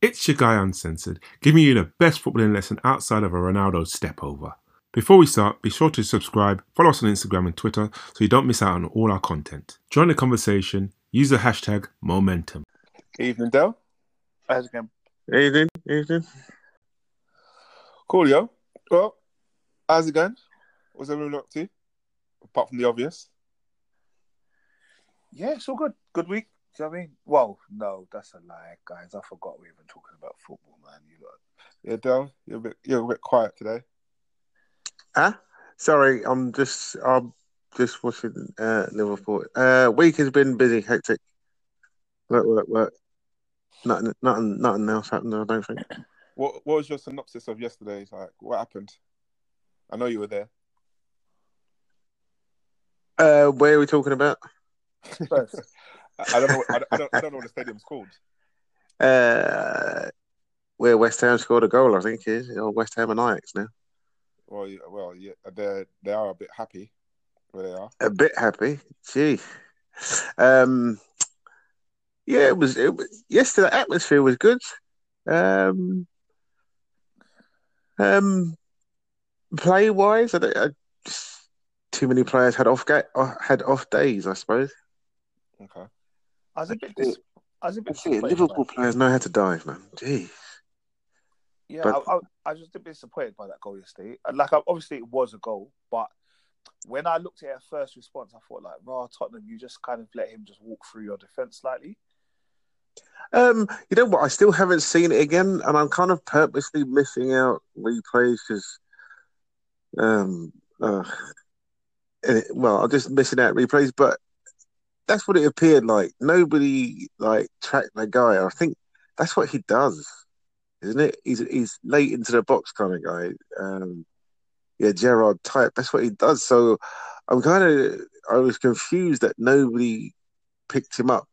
It's your guy Uncensored, giving you the best footballing lesson outside of a Ronaldo step over. Before we start, be sure to subscribe, follow us on Instagram and Twitter so you don't miss out on all our content. Join the conversation, use the hashtag momentum. Evening, Dell. How's it going? Evening, evening. Cool, yo. Well, how's it going? What's everyone up to? Apart from the obvious. Yeah, it's all good. Good week. Do you know what I mean? Well, no, that's a lie, guys. I forgot we were even talking about football, man. You lot. Yeah, Dell, you're a bit, you're a bit quiet today. Huh? Sorry, I'm just I'm just watching uh, Liverpool. Uh, week has been busy, hectic. Work, work, work. Nothing, nothing, nothing else happened. I don't think. What What was your synopsis of yesterday? Like, what happened? I know you were there. Uh, where are we talking about? I don't know. I don't, I don't, I don't know what the stadium's called. Uh, where West Ham scored a goal, I think is. Or West Ham and Ajax now. Well, well, yeah, they they are a bit happy where they are. A bit happy. Gee. Um, yeah, it was. It was yesterday. Atmosphere was good. Um, um, play wise, I, I just too many players had off ga- had off days. I suppose. Okay. I was a bit. Dis- I was a bit. Disappointed Liverpool by- players know how to dive, man. Gee. Yeah, but- I, I, I was just a bit disappointed by that goal yesterday. Like, obviously, it was a goal, but when I looked at it first response, I thought, like, raw Tottenham, you just kind of let him just walk through your defense slightly. Um, you know what? I still haven't seen it again, and I'm kind of purposely missing out replays because, um, uh, well, I'm just missing out replays. But that's what it appeared like. Nobody like tracked the guy. I think that's what he does, isn't it? He's he's late into the box kind of guy. Um, yeah, Gerrard type. That's what he does. So I'm kind of I was confused that nobody picked him up.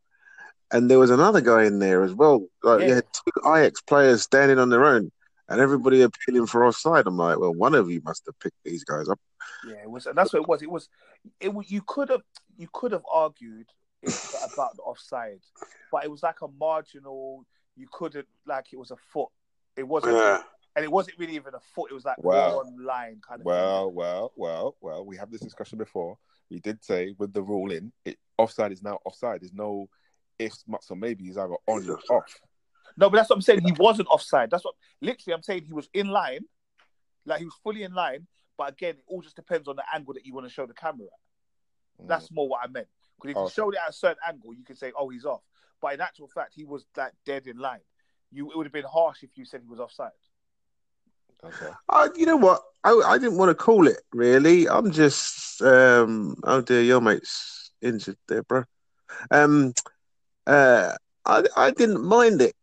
And there was another guy in there as well. Like you Yeah. had two Ajax players standing on their own, and everybody appealing for offside. I'm like, well, one of you must have picked these guys up. Yeah, it was, that's what it was. It was, it. was- You could have, you could have argued about the offside, but it was like a marginal. You couldn't like it was a foot. It wasn't, and it wasn't really even a foot. It was like Wow. one line kind of. Well, well, well, well. We have this discussion before. We did say with the ruling, it, offside is now offside. There's no ifs, muts, or maybe. He's either on or off. No, but that's what I'm saying. He wasn't offside. That's what literally I'm saying. He was in line, like he was fully in line. But again, it all just depends on the angle that you want to show the camera at. Mm. That's more what I meant. Because if Oh. you showed it at a certain angle, you could say, "Oh, he's off." But in actual fact, he was like dead in line. You it would have been harsh if you said he was offside. Okay. Uh, you know what? I, I didn't want to call it really. I'm just um oh dear, your mate's injured there, bro. Um uh I I didn't mind it.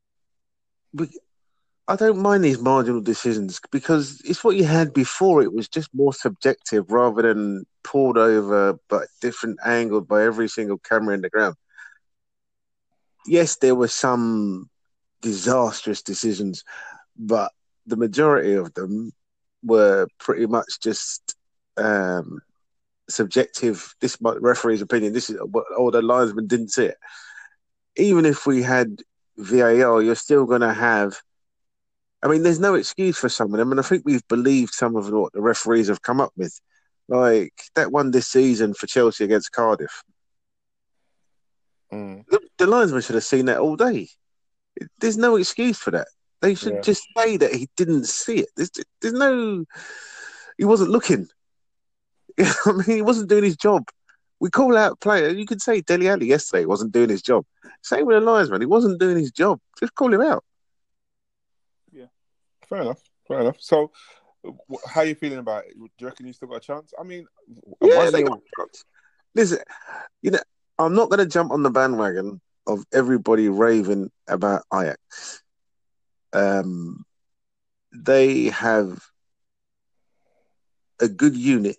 I don't mind these marginal decisions because it's what you had before. It was just more subjective rather than pulled over but different angled by every single camera in the ground. Yes, there were some disastrous decisions, but the majority of them were pretty much just um, subjective. This my referee's opinion. This is what all the linesmen didn't see it. Even if we had VAR, you're still going to have. I mean, there's no excuse for some of them, and I think we've believed some of what the referees have come up with, like that one this season for Chelsea against Cardiff. Mm. The, the linesman should have seen that all day. There's no excuse for that. They should Yeah. just say that he didn't see it. There's, there's no. He wasn't looking. I mean, he wasn't doing his job. We call out player. You could say Dele Alli yesterday wasn't doing his job. Same with the linesman. He wasn't doing his job. Just call him out. Fair enough. Fair enough. So, how are you feeling about it? Do you reckon you still got a chance? I mean, Yeah, they got shots. Listen, you know, I'm not going to jump on the bandwagon of everybody raving about Ajax. Um, they have a good unit,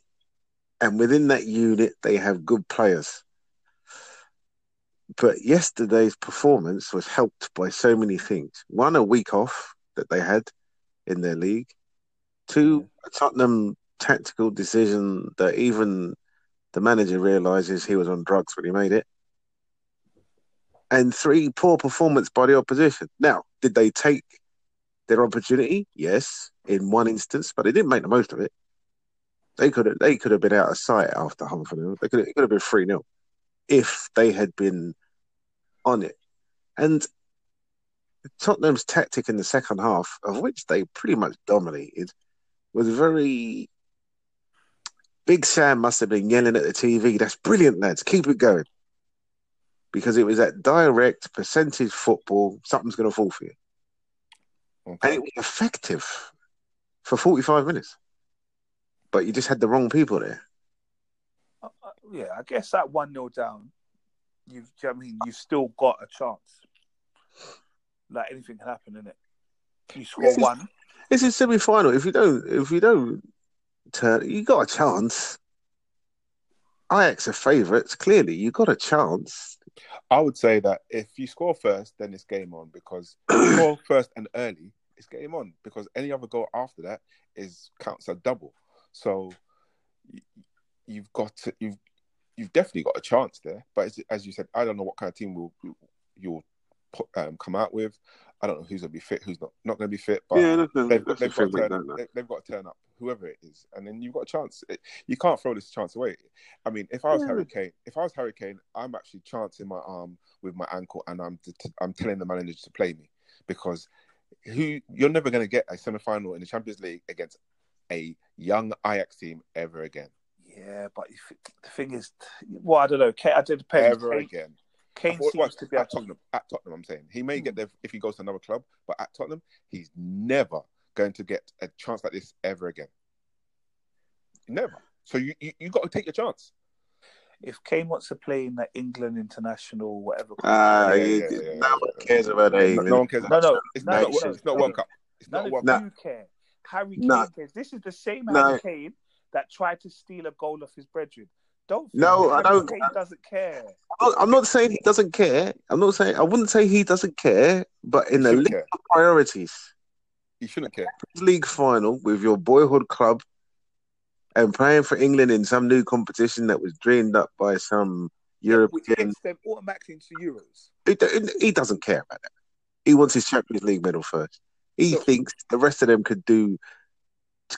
and within that unit, they have good players. But yesterday's performance was helped by so many things. One, a week off that they had in their league. Two, a Tottenham tactical decision that even the manager realizes he was on drugs when he made it. and three poor performance by the opposition. Now, did they take their opportunity? Yes, in one instance, but they didn't make the most of it. They could have they could have been out of sight after half an hour. They could have, it could have been three 0 if they had been on it. And Tottenham's tactic in the second half, of which they pretty much dominated, was very. Big Sam must have been yelling at the TV. That's brilliant, lads. Keep it going. Because it was that direct percentage football. Something's going to fall for you, Okay. and it was effective for forty-five minutes. But you just had the wrong people there. Uh, uh, yeah, I guess that one 0 down, you've. I mean, you've still got a chance. Like anything can happen in it. You score This is- one. This is semi-final. If you don't, if you don't turn, you got a chance. Ajax are favourites. Clearly, you got a chance. I would say that if you score first, then it's game on because if you score first and early, it's game on because any other goal after that is counts a double. So you, you've got to, you've you've definitely got a chance there. But as, as you said, I don't know what kind of team will you'll put, um, come out with. I don't know who's going to be fit, who's not not going to be fit. But that's they've, that's they've, got to turn, they- they've got to turn up, whoever it is, and then you've got a chance. It, you can't throw this chance away. I mean, if I was Yeah. Harry Kane, if I was Harry Kane, I'm actually chancing my arm with my ankle, and I'm I'm telling the manager to play me because who you're never going to get a semi final in the Champions League against a young Ajax team ever again, Yeah, but if, the thing is, well, I don't know. I did depend. ever Kane, again. Kane What- seems what- to be at Tottenham. At Tottenham, I'm saying he may Hmm. get there if he goes to another club, but at Tottenham, he's never going to get a chance like this ever again. Never. So you you, you got to take your chance. if Kane wants to play in the England international, whatever. Ah, Yeah, you- yeah, yeah, no one cares about that. No, no one cares. No, no, It's no, not. no, It's not no. World Cup. It's None not of World No. Cup. you care. Harry No. Kane cares. This is the same No. Harry Kane that tried to steal a goal off his brethren. Don't. No, I don't- He doesn't care. I'm not- saying he doesn't care. I'm not saying I wouldn't say he doesn't care, but in the list care. of priorities, He shouldn't care. league final with your boyhood club and playing for England in some new competition that was dreamed up by some Which European. gets them automatically into Euros. He, he doesn't care about that. He wants his Champions League medal first. He So- thinks the rest of them could do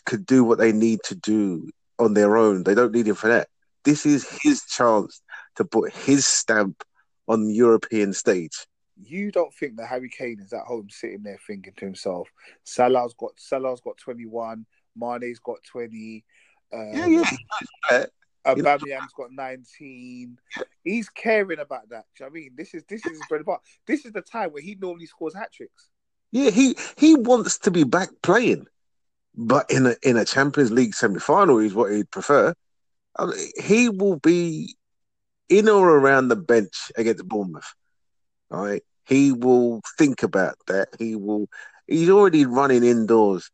could do what they need to do on their own. They don't need him for that. This is his chance to put his stamp on the European stage. You don't think that Harry Kane is at home sitting there thinking to himself, Salah's got Salah's got twenty one, Mane's got twenty, um, Yeah, yeah, he knows that. Aubameyang's got nineteen. He's caring about that. Do you know what I mean? This is this is his bread and. This is the time where he normally scores hat tricks. Yeah, he he wants to be back playing, but in a in a Champions League semi final is what he'd prefer. I mean, he will be in or around the bench against Bournemouth. Right, he will think about that. He will. He's already running indoors.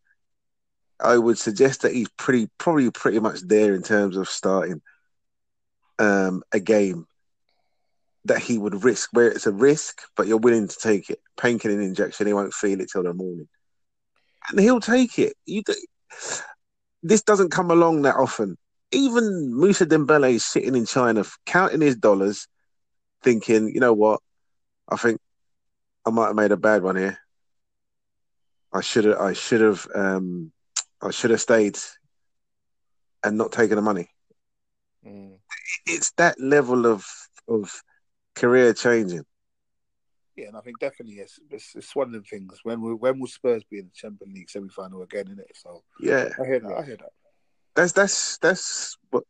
I would suggest that he's pretty probably pretty much there in terms of starting um, a game that he would risk, where it's a risk, but you're willing to take it. Painkilling injection, he won't feel it till the morning, and he'll take it. You, do- this doesn't come along that often. Even Mousa Dembele is sitting in China, counting his dollars, thinking, you know what? I think I might have made a bad one here. I should have. I should have. Um, I should have stayed and not taken the money. Mm. It's that level of of career changing. Yeah, and I think definitely it's, it's, it's one of the things. When will when will Spurs be in the Champions League semi final again? In it, so Yeah, I hear that. I hear that. That's that's that's what.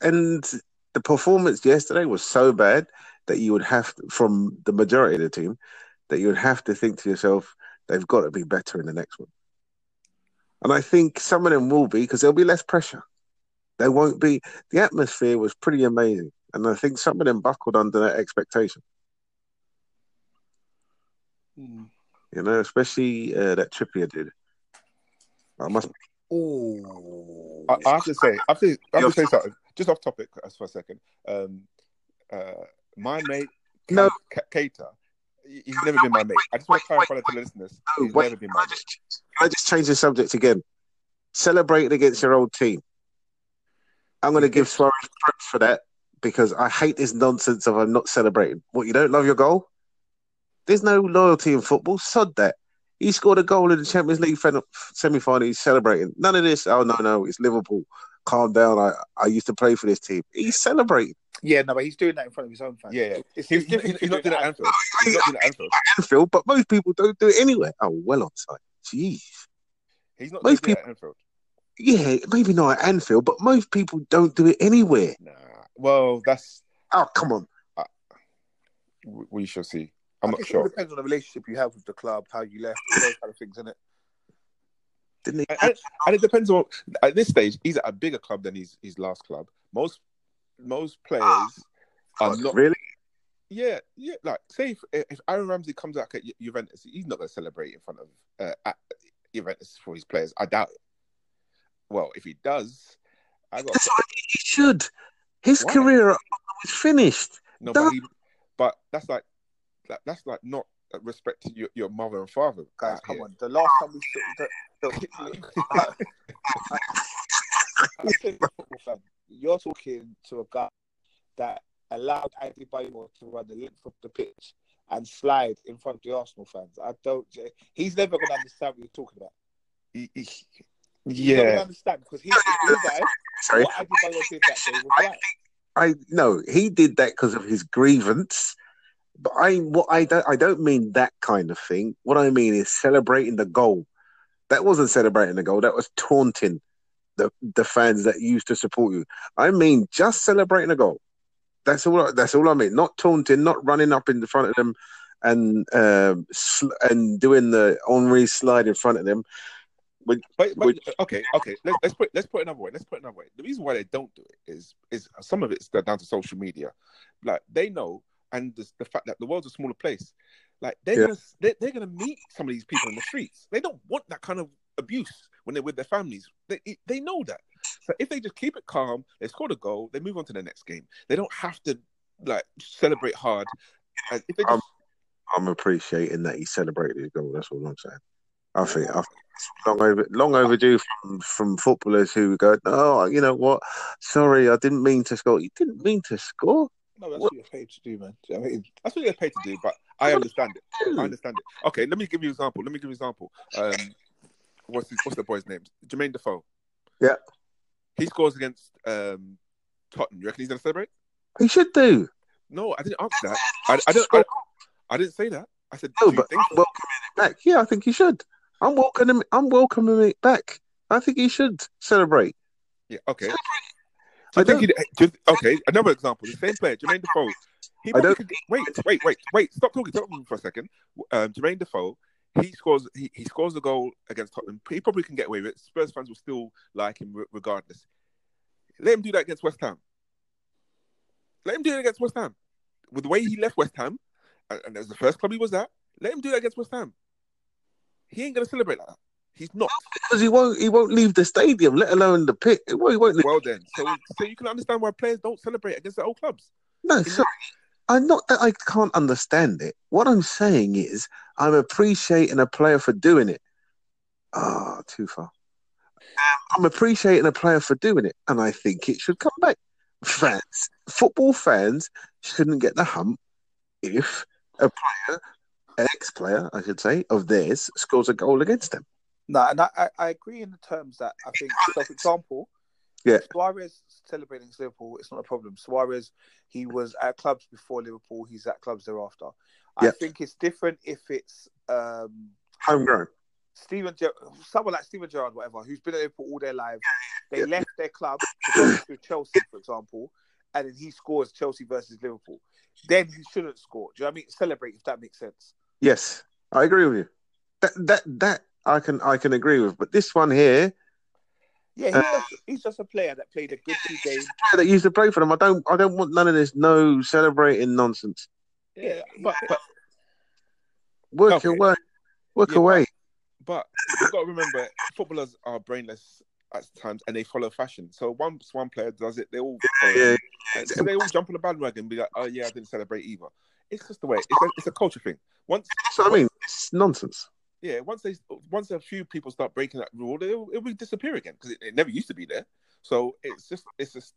And the performance yesterday was so bad that you would have to, from the majority of the team that you would have to think to yourself, they've got to be better in the next one. And I think some of them will be because there'll be less pressure. There won't be. The atmosphere was pretty amazing, and I think some of them buckled under that expectation. Mm. You know, especially uh, that Trippier did. I must. Oh, I, I have to say, I have to, I have to say something. Just off topic for a second. Um, uh, my mate, No. He- he's never been my mate. I just want to clarify that to the listeners. No, He's wait, never been my I mate. just, can I just change the subject again? Celebrating against your old team. I'm going to give Suarez credit for that because I hate this nonsense of I'm not celebrating. What, you don't love your goal? There's no loyalty in football. Sod that. He scored a goal in the Champions League semi final. He's celebrating. None of this. Oh no, no, it's Liverpool. Calm down. I, I used to play for this team. He's celebrating. Yeah, no, but he's doing that in front of his own fans. Yeah, yeah. It's, He's, it's different. he's not doing it it at Anfield. He's not doing it at Anfield. Anfield, but most people don't do it anywhere. Oh, well on site. Jeez. He's not Most doing it at Anfield. Yeah, maybe not at Anfield, but most people don't do it anywhere. Nah. Well, that's Oh, come on. we shall see. I'm I not sure. It depends on the relationship you have with the club, how you left, those kind of things, isn't it? Didn't he? And, and- and it depends on at this stage. He's at a bigger club than his his last club. Most most players are not. really? Yeah, yeah. Like say if, if Aaron Ramsey comes out at Juventus, he's not going to celebrate in front of uh, at Juventus for his players. I doubt it. Well, if he does, I got That's what he should. His Why? career is finished. no, but he, but that's like that, that's like not respect to your, your mother and father, Guys, come here. on. The last time we saw the, the, I think football fan, you're talking to a guy that allowed Adebayor to run the length of the pitch and slide in front of the Arsenal fans. I don't. He's never going to understand what you're talking about. He- he- He's not going to yeah, understand because he, his life, Sorry. what Andy Bayo did that day was right. I no, he did that because of his grievance. But I what I don't I don't mean that kind of thing. What I mean is celebrating the goal. That wasn't celebrating the goal. That was taunting the the fans that used to support you. I mean just celebrating a goal. That's all. That's all I mean. Not taunting. Not running up in the front of them and um, sl- and doing the Henri slide in front of them. but, but Which- okay, okay. Let's let's put let's put it another way. Let's put it another way. The reason why they don't do it is is some of it's down to social media. Like they know, and the, the fact that the world's a smaller place. Like they're Yeah. gonna they're, they're gonna meet some of these people in the streets. They don't want that kind of abuse when they're with their families. They they know that. So if they just keep it calm, they score the goal, they move on to the next game. They don't have to like celebrate hard. And if they just Um, I'm appreciating that he celebrated his goal. That's all I'm saying. I think, I think it's long over, long overdue from from footballers who go, "Oh, you know what? Sorry, I didn't mean to score." You didn't mean to score. No, that's What- what you're paid to do, man. Do you know what I mean? That's what you're paid to do, but I understand it. I understand it. Okay, let me give you an example. Let me give you an example. Um, what's his, what's the boy's name? Jermaine Defoe. Yeah. He scores against um, Tottenham. You reckon he's going to celebrate? He should do. No, I didn't answer that. I, I don't. I, I didn't say that. I said No, but. I'm welcoming it back. Yeah, I think he should. I'm welcoming. I'm welcoming it back. I think he should celebrate. Yeah. Okay. I think he, just, okay, another example. The same player, Jermaine Defoe. He I probably don't- could, wait, wait, wait, wait. Stop talking. Stop talking for a second. Um, Jermaine Defoe. He scores. He, he scores a goal against Tottenham. He probably can get away with it. Spurs fans will still like him regardless. Let him do that against West Ham. Let him do it against West Ham. With the way he left West Ham, and, and that's the first club he was at. Let him do that against West Ham. He ain't gonna celebrate like that. He's not. Because he won't. He won't leave the stadium, let alone the pit. Well, he won't leave. Well then, so so you can understand why players don't celebrate against their old clubs. No, sorry. I'm not that I can't understand it. What I'm saying is I'm appreciating a player for doing it. Ah, too far. Um, I'm appreciating a player for doing it, and I think it should come back. Fans, football fans shouldn't get the hump if a player, an ex-player, I should say, of theirs scores a goal against them. No, and I, I, agree in the terms that I think, so for example, Yeah. Suarez celebrating Liverpool, it's not a problem. Suarez, he was at clubs before Liverpool, he's at clubs thereafter. I Yeah. think it's different if it's um, Homegrown. Steven, someone like Steven Gerrard, whatever, who's been at Liverpool all their lives. They Yeah. left their club to go to Chelsea, for example, and then he scores Chelsea versus Liverpool. Then he shouldn't score. Do you know what I mean? Celebrate if that makes sense. Yes, I agree with you. That that that I can I can agree with. But this one here, Yeah, he's, Uh, just, he's just a player that played a good two games. that used to play for them. I don't I don't want none of this no celebrating nonsense. Yeah, but but Work Okay. your way. Work Yeah, away. But you've got to remember, footballers are brainless at times, and they follow fashion. So once one player does it, they all follow Yeah, him. And so they all jump on the bandwagon and be like, "Oh yeah, I didn't celebrate either." It's just the way. It's a, it's a culture thing. Once, That's what I mean. It's nonsense. Yeah, once they, once a few people start breaking that rule, it'll, it'll disappear again because it, it never used to be there. So it's just, it's just,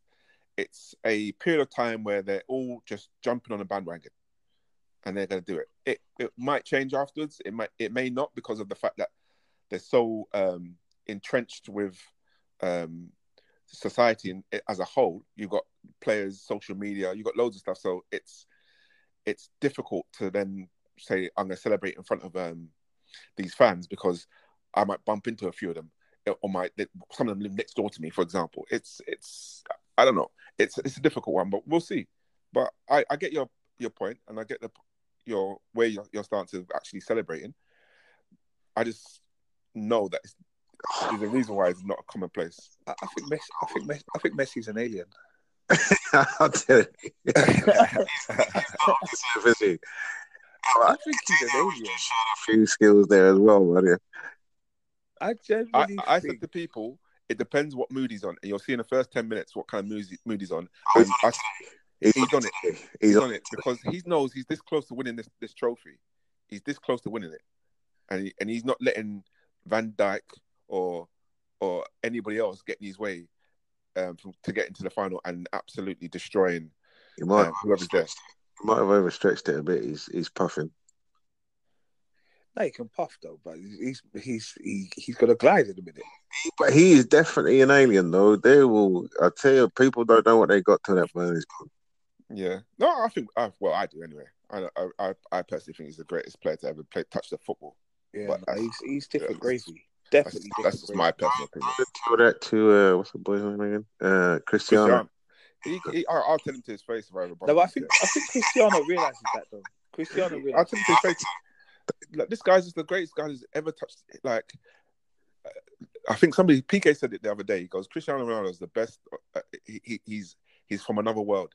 it's a period of time where they're all just jumping on a bandwagon. and they're going to do it. It it might change afterwards. It might it may not because of the fact that they're so um, entrenched with um, society as a whole. You've got players, social media, you've got loads of stuff. So it's it's difficult to then say I'm going to celebrate in front of um, these fans because I might bump into a few of them, eh, or might some of them live next door to me, for example. It's it's I don't know. It's it's a difficult one, but we'll see. But I, I get your your point, and I get the your where your, your stance of actually celebrating. I just know that there's a reason why it's not a commonplace. I, I think Messi, I think Messi, I think Messi's an alien. I'll tell you. He's I think he's an alien. a few skills there as well, buddy. I I, genuinely I think the people, it depends what mood he's on, and you'll see in the first ten minutes what kind of mood, mood he's on. And I, He's, He's on it. He's, he's on on it because he knows he's this close to winning this, this trophy. He's this close to winning it, and he, and he's not letting Van Dijk or or anybody else get in his way um, from, to get into the final and absolutely destroying He um, whoever's there. He might have overstretched it a bit. He's he's puffing. no, he can puff though, but he's he's he, he's got a glide in a minute. But he is definitely an alien, though. They will. I tell you, people don't know what they got to that man. Yeah, no, I think I, well, I do anyway. I, I I I personally think he's the greatest player to ever play touch the football. Yeah, But no, he's he's different yeah, gravy. Definitely that's different just my personal opinion. Tell that to uh, what's the boy's name again? Uh, Cristiano. Cristiano. He, he, I, I'll tell him to his face if I ever. No, I think I think Cristiano realizes that though. Cristiano I'll tell him to his face. Like this guy's just the greatest guy who's ever touched. Like, I think somebody Piqué said it the other day. He goes, Cristiano Ronaldo is the best. Uh, he, he, he's he's from another world.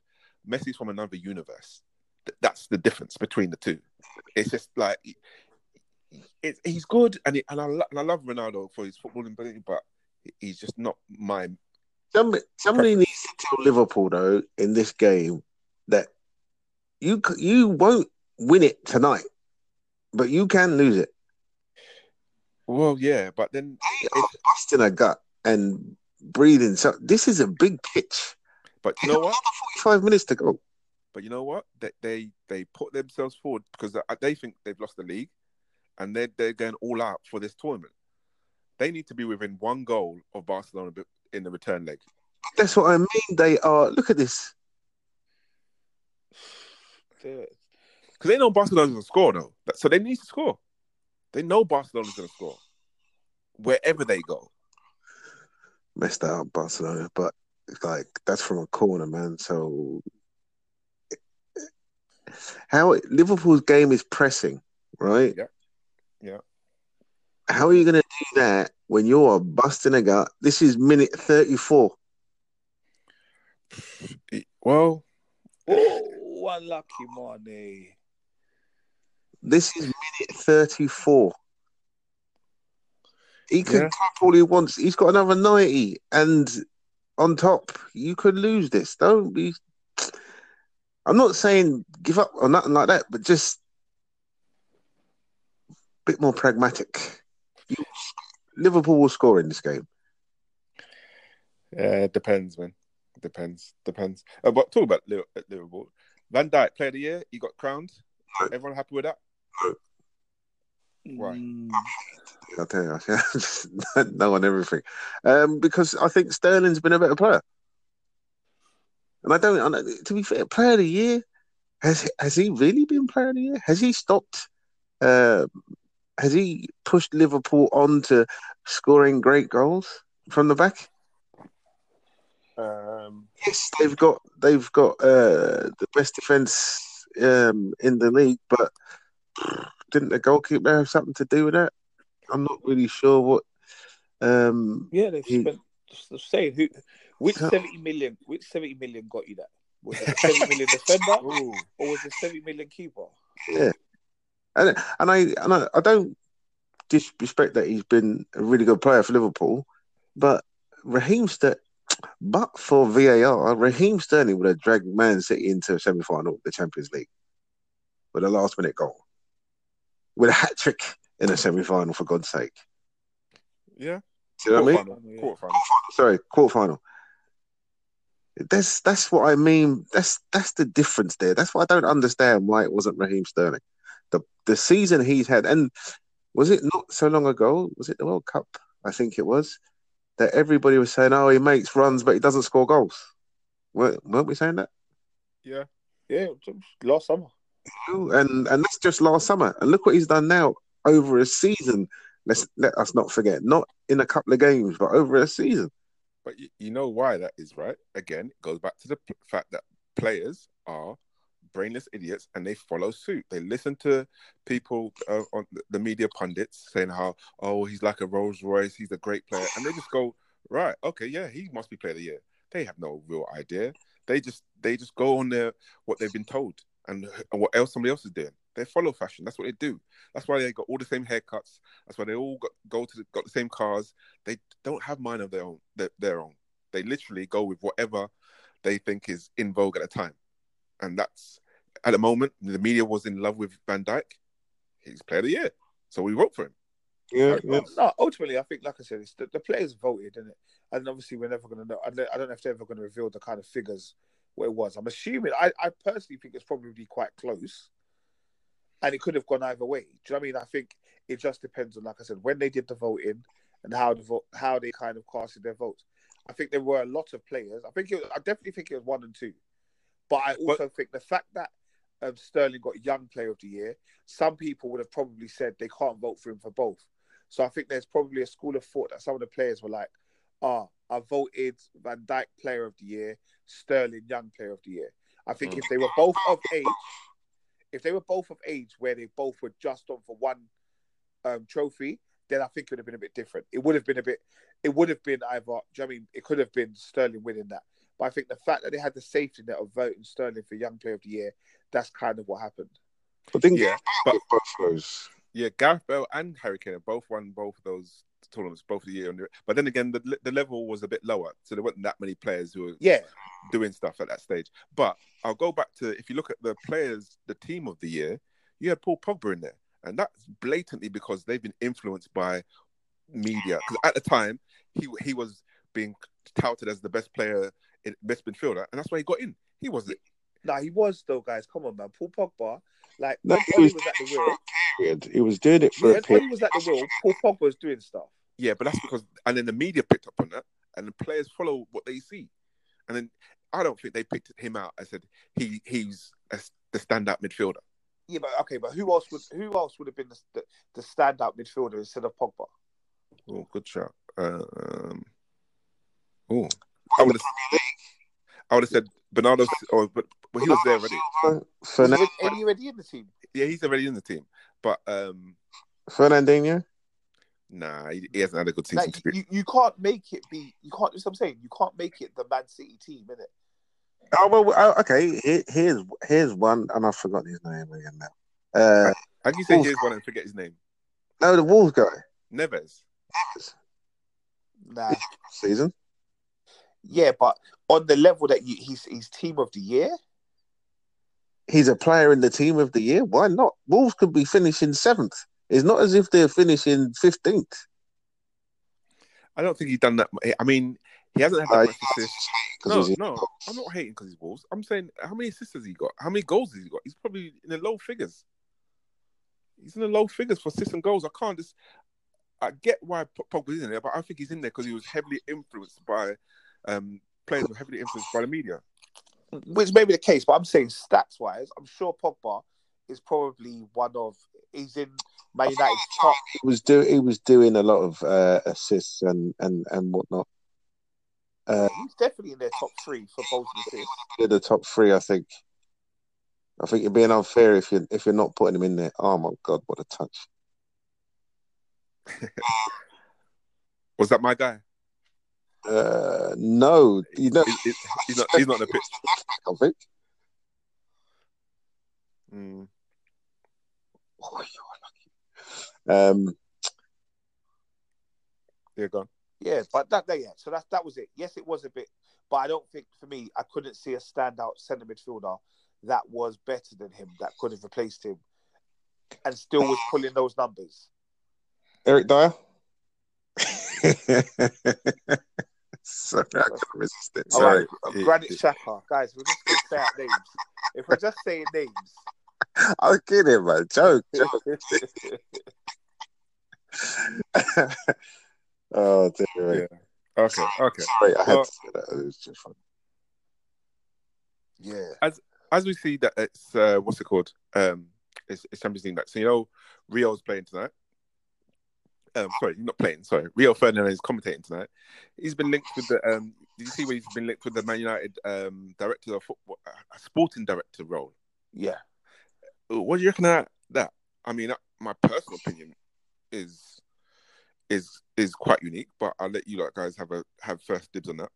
Messi's from another universe. Th- That's the difference between the two. It's just like it, he's good, and, he, and I lo- and I love Ronaldo for his footballing ability, but he's just not my. Somebody, somebody needs to tell Liverpool though in this game that you you won't win it tonight, but you can lose it. Well, yeah, but then They are busting a gut and breathing. So this is a big pitch. but you They know what? Forty-five minutes to go. But you know what? They they, they put themselves forward because they- they think they've lost the league, and they they're going all out for this tournament. They need to be within one goal of Barcelona in the return leg. That's what I mean. They are. Look at this. Because they know Barcelona's going to score, though. So they need to score. They know Barcelona's going to score wherever they go. Messed that up, Barcelona, but like that's from a corner, man. So how Liverpool's game is pressing, right? Yeah. Yeah. How are you going to do that when you are busting a gut? This is minute thirty-four. Well, Oh, unlucky Mane. This is minute thirty-four. He can Yeah. tap all he wants. He's got another ninety, and on top, you could lose this. Don't be. I'm not saying give up or nothing like that, but just a bit more pragmatic. Liverpool will score in this game. yeah, it depends, man. Depends, depends. Uh, but talk about uh, Liverpool. Van Dijk, player of the year, he got crowned. No. Everyone happy with that? No. Why? Mm, I'll tell you, no on everything, um, because I think Sterling's been a better player, and I don't. I To be fair, player of the year has has he really been player of the year? Has he stopped? Uh, has he pushed Liverpool on to scoring great goals from the back? Um, Yes, they've got they've got uh, the best defense um, in the league, but didn't the goalkeeper have something to do with that? I'm not really sure what. Um, yeah, they've He- spent. Just the same. Who? Which So- seventy million? Which seventy million got you that? Was it a seventy million defender, ooh, or was it seventy million keeper? Yeah, and and I and I, I don't disrespect that he's been a really good player for Liverpool, but Raheem Sterling, but for VAR, Raheem Sterling would have dragged Man City into a semi final of the Champions League with a last minute goal, with a hat trick in a semi final for God's sake. yeah. See what I mean? Quarterfinal, Yeah. quarterfinal. Sorry, quarter final. That's that's what I mean. That's that's the difference there. That's why I don't understand why it wasn't Raheem Sterling. The the season he's had, and was it not so long ago? Was it the World Cup? I think it was that everybody was saying, "Oh, he makes runs, but he doesn't score goals." Weren't, weren't we saying that? Yeah, yeah, last summer. And and that's just last summer. And look what he's done now over a season. Let's let us not forget, not in a couple of games, but over a season. But you, you know why that is, right? Again, it goes back to the p- fact that players are brainless idiots and they follow suit. They listen to people uh, on the media pundits saying how, oh, he's like a Rolls Royce, he's a great player, and they just go, right, okay, yeah, he must be player of the year. They have no real idea. They just they just go on their what they've been told and, and what else somebody else is doing. They follow fashion. That's what they do. That's why they got all the same haircuts. That's why they all got, go to the, got the same cars. They don't have mind of their own. Their, their own. They literally go with whatever they think is in vogue at the time, and that's at the moment the media was in love with Van Dijk. He's player of the year, so we vote for him. Yeah, yeah. No, ultimately, I think, like I said, it's the, the players voted, and and obviously we're never going to know. I don't, I don't know if they're ever going to reveal the kind of figures what it was. I'm assuming. I, I personally think it's probably quite close, and it could have gone either way. Do you know what I mean? I think it just depends on, like I said, when they did the voting and how the vote, how they kind of casted their votes. I think there were a lot of players. I think it, was, I definitely think it was one and two, but I also but, think the fact that um, Sterling got Young Player of the Year, some people would have probably said they can't vote for him for both. So I think there's probably a school of thought that some of the players were like, "Ah, I voted Van Dijk Player of the Year, Sterling Young Player of the Year." I think mm. if they were both of age, if they were both of age where they both were just on for one um, trophy, then I think it would have been a bit different. It would have been a bit. It would have been either. You know I mean it could have been Sterling winning that? But I think the fact that they had the safety net of voting Sterling for Young Player of the Year, that's kind of what happened. I think yeah, but both those. Yeah, Gareth Bale and Harry Kane both won both of those tournaments, both of the year. But then again, the the level was a bit lower, so there weren't that many players who were yeah doing stuff at that stage. But I'll go back to if you look at the players, the team of the year, you had Paul Pogba in there, and that's blatantly because they've been influenced by media. Because at the time, he he was being touted as the best player best midfielder, and that's why he got in. He wasn't. No, he was though, guys. Come on, man. Paul Pogba, like no, he was, was at the wheel. Period. He was doing it for yeah, a period. When he was at the wheel, Paul Pogba was doing stuff. Yeah, but that's because, and then the media picked up on that, and the players follow what they see, and then I don't think they picked him out. I said he he's a, the standout midfielder. Yeah, but okay, but who else would who else would have been the, the, the standout midfielder instead of Pogba? Oh, good shot. Um, oh, I would have. I would have said Bernardo, or but, but he was there already. Fernand- Is he already in the team? Yeah, he's already in the team. But um Fernandinho. Nah, he, he hasn't had a good season. Like, you, you can't make it be. You can't. That's what I'm saying. You can't make it the Man City team, innit? Oh well, oh, okay. Here, here's here's one, and I forgot his name again now. Uh, How can you say Wolves here's one and forget his name? No, the Wolves guy. Neves. Neves. Nah. Season. Yeah, but on the level that you, he's he's team of the year. He's a player in the team of the year. Why not? Wolves could be finishing seventh. It's not as if they're finishing fifteenth. I don't think he's done that. I mean, he hasn't had that uh, much assists. No, no, I'm not hating because he's Wolves. I'm saying how many assists has he got? How many goals has he got? He's probably in the low figures. He's in the low figures for assists and goals. I can't just. I get why Pogba's in there, but I think he's in there because he was heavily influenced by um, players were heavily influenced by the media. Which may be the case, but I'm saying stats wise, I'm sure Pogba is probably one of he's in Man United's top. He was doing he was doing a lot of uh, assists and and and whatnot. Uh, he's definitely in their top three for both assists. In the top three, I think. I think you're being unfair if you if you're not putting him in there. Oh my god, what a touch! Was that my guy? Uh, no, you know, he's, he's not. He's not in the pitch. I think. Mm. Oh, you're lucky. Um, yeah, gone. Yeah, but that, that yeah. So that that was it. Yes, it was a bit, but I don't think for me, I couldn't see a standout centre midfielder that was better than him that could have replaced him, and still was pulling those numbers. Eric Dier. Sorry, I couldn't resist it. All Sorry. right, Granit Xhaka, guys. We're just gonna say out names. If we're just saying names, I was kidding, man. Joke, joke. oh, dear. Yeah. Okay. Okay. Sorry, I had Well- to say that. It was just fun. Yeah. As as we see that it's uh, what's it called? Um, it's, it's Champions League night. So you know, Rio's playing tonight. Um, sorry, he's not playing. Sorry, Rio Ferdinand is commentating tonight. He's been linked with the. Um, did you see where he's been linked with the Man United um, director of football, a sporting director role? yeah. What do you reckon of that? I mean, uh, my personal opinion is is is quite unique, but I'll let you like guys have a have first dibs on that.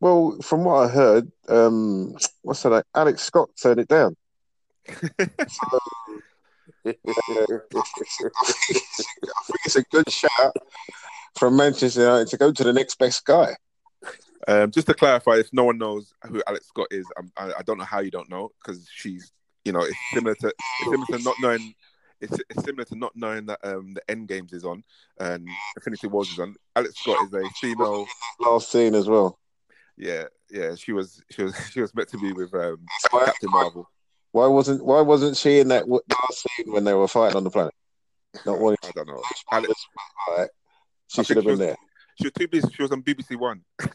Well, from what I heard, um, what's that? Alex Scott turned it down. I think it's a good shout from Manchester United to go to the next best guy. Um, just to clarify, if no one knows who Alex Scott is, I, I don't know how you don't know because she's, you know, it's similar to it's similar to not knowing. It's, it's similar to not knowing that um, the End Games is on and Infinity Wars is on. Alex Scott is a female. Last scene as well. Yeah, yeah. She was she was she was meant to be with um, Captain Marvel. Why wasn't Why wasn't she in that last scene when they were fighting on the planet? Not wanting I don't know. Alex, Right. She I should have been was- there. she was too busy. She was on BBC One.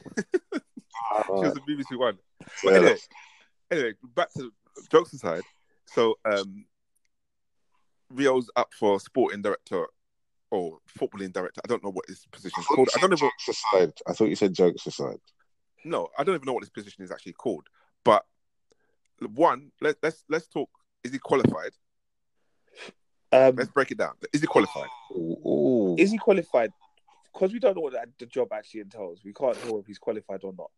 She Right. was on BBC One. But anyway, anyway, back to jokes aside. So um, Rio's up for sporting director or footballing director. I don't know what his position is called. I don't know. What, jokes aside. I thought you said jokes aside. no, I don't even know what his position is actually called. But one, let, let's let's talk. Is he qualified? Um, Let's break it down. Is he qualified? Ooh, ooh. is he qualified? Because we don't know what the job actually entails. We can't know if he's qualified or not.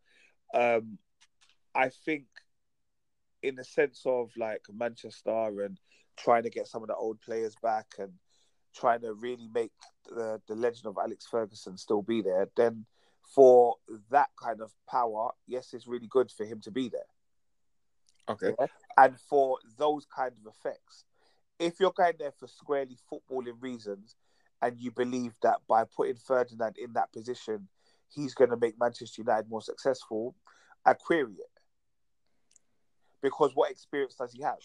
Um, I think, in the sense of like Manchester and trying to get some of the old players back and trying to really make the, the legend of Alex Ferguson still be there, then for that kind of power, yes, it's really good for him to be there. Okay. And for those kind of effects, if you're going there for squarely footballing reasons and you believe that by putting Ferdinand in that position, he's going to make Manchester United more successful, I query it. Because what experience does he have?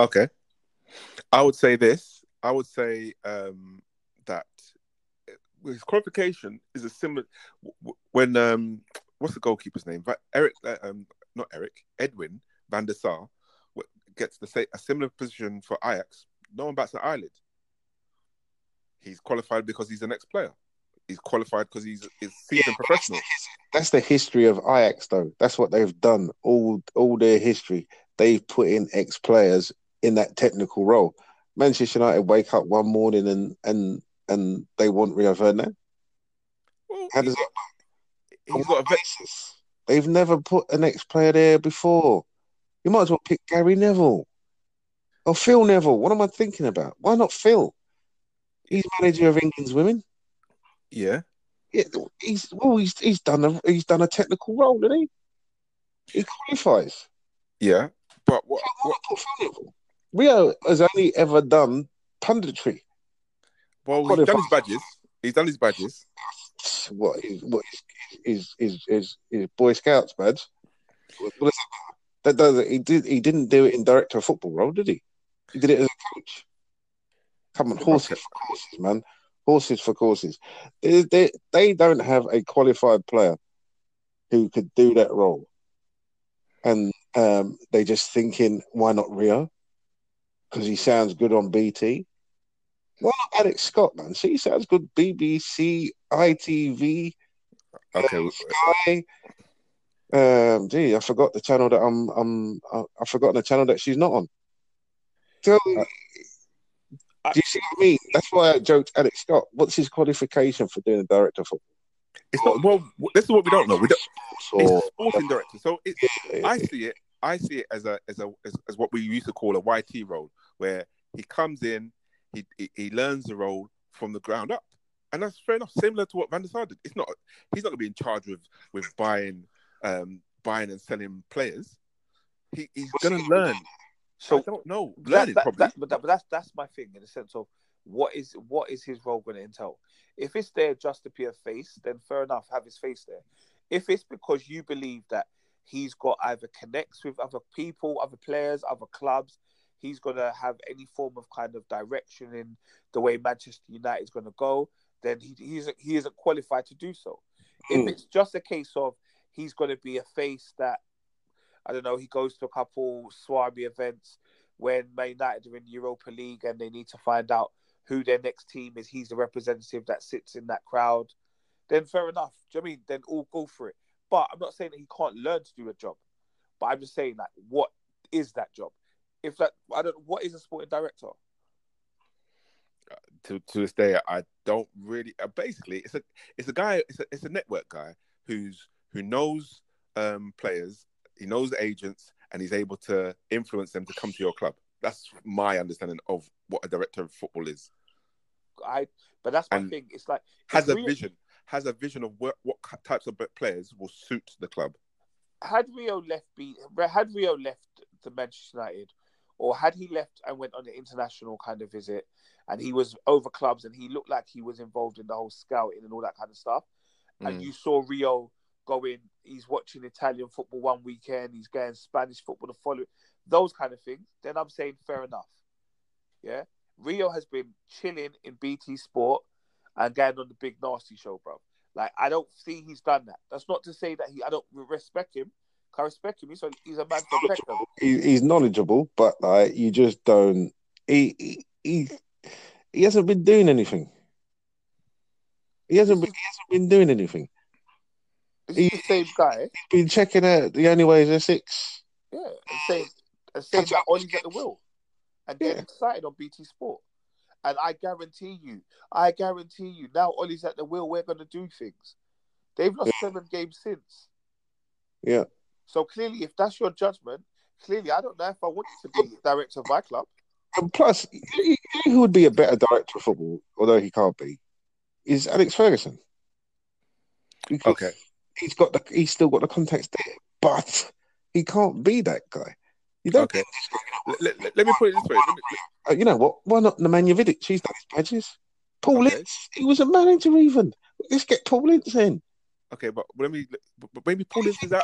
Okay. I would say this. I would say um, that his qualification is a similar. When um, what's the goalkeeper's name? Eric, uh, um, not Eric, Edwin van der Sar gets the say a similar position for Ajax. No one bats an eyelid. He's qualified because he's an ex-player. He's qualified because he's a seasoned professional. That's the history of Ajax, though. That's what they've done all all their history. They've put in ex players in that technical role. Manchester United wake up one morning and and and they want Rio Ferdinand. Well, How does got, he's got a basis? They've never put an ex player there before. You might as well pick Gary Neville or Phil Neville. What am I thinking about? Why not Phil? He's manager of England's women. Yeah. Yeah, he's well, he's he's done a he's done a technical role, didn't he? He qualifies. Yeah. But what, what Phil Neville? Rio has only ever done punditry. well, he's done his badges. He's done his badges. What is what is is is is, Boy Scouts badge? What what is that? That does he did he didn't do it in director of football role, did he? He did it as a coach. Come on, horses for courses, man. Horses for courses. They, they, they don't have a qualified player who could do that role. And um, they just thinking, why not Rio? Because he sounds good on BT. Why not Alex Scott, man? See, he sounds good. BBC, ITV, Okay. Sky. Um, gee, I forgot the channel that I'm. I'm. I- I've forgotten the channel that she's not on. So, Uh, do you see what I mean? That's why I joked Alex Scott. What's his qualification for doing a director for It's not, well, this is what we don't know. We don't. It's a sporting director. So it's, I see it. I see it as a as a as, as what we used to call a YT role, where he comes in, he, he he learns the role from the ground up, and that's fair enough. Similar to what Van der Sar did. It's not. He's not going to be in charge with with buying um buying and selling players. He, he's going to learn. So I don't know. that, Learning that, probably. that- but, that, but that's that's my thing in the sense of what is what is his role going to entail? If it's there just to be a face, then fair enough, have his face there. If it's because you believe that he's got either connects with other people, other players, other clubs, he's going to have any form of kind of direction in the way Manchester United is going to go, then he he's, he isn't qualified to do so. If Hmm. it's just a case of he's going to be a face that I don't know, he goes to a couple Swami events when Man United are in Europa League and they need to find out who their next team is. He's the representative that sits in that crowd. Then fair enough. Do you know what I mean? Then all go for it. But I'm not saying that he can't learn to do a job. But I'm just saying like, what is that job? If that, I don't. What is a sporting director? To to this day, I don't really. Uh, basically, it's a it's a guy. It's a it's a network guy who's who knows um, players. He knows agents, and he's able to influence them to come to your club. That's my understanding of what a director of football is. I. But that's my And thing. It's like Has a vision. Has a vision of what what types of players will suit the club. had Rio left be had Rio left the Manchester United, or had he left and went on an international kind of visit, and he was over clubs and he looked like he was involved in the whole scouting and all that kind of stuff, and Mm. you saw Rio going, he's watching Italian football one weekend, he's getting Spanish football the following, those kind of things, then I'm saying fair enough. Yeah, Rio has been chilling in BT Sport and going on the Big Narstie show, bro. Like I don't see he's done that. That's not to say that he. I don't respect him. I respect him. He's a, he's a man from He, he's knowledgeable, but like you just don't. He, he he he hasn't been doing anything. He hasn't been, he hasn't been doing anything. Is he the same guy? He's been checking out the only way is Essex. Yeah, and saying and saying that Ole's at the wheel, and getting Yeah. excited on BT Sport. And I guarantee you, I guarantee you, now Ole's at the wheel. We're gonna do things. They've lost seven games since. Yeah. So clearly, if that's your judgment, clearly I don't know if I want you to be director of my club. And plus, who would be a better director of football, although he can't be, is Alex Ferguson. Because Okay. he's got the he's still got the context there, but he can't be that guy. You don't. Okay. Let, let- let me put it this way. Let me- Uh, you know what? Why not Nemanja Vidic? He's done his badges. Paul Okay. He was a manager even. Let's get Paul in. Okay, but let me. But maybe Paul is out.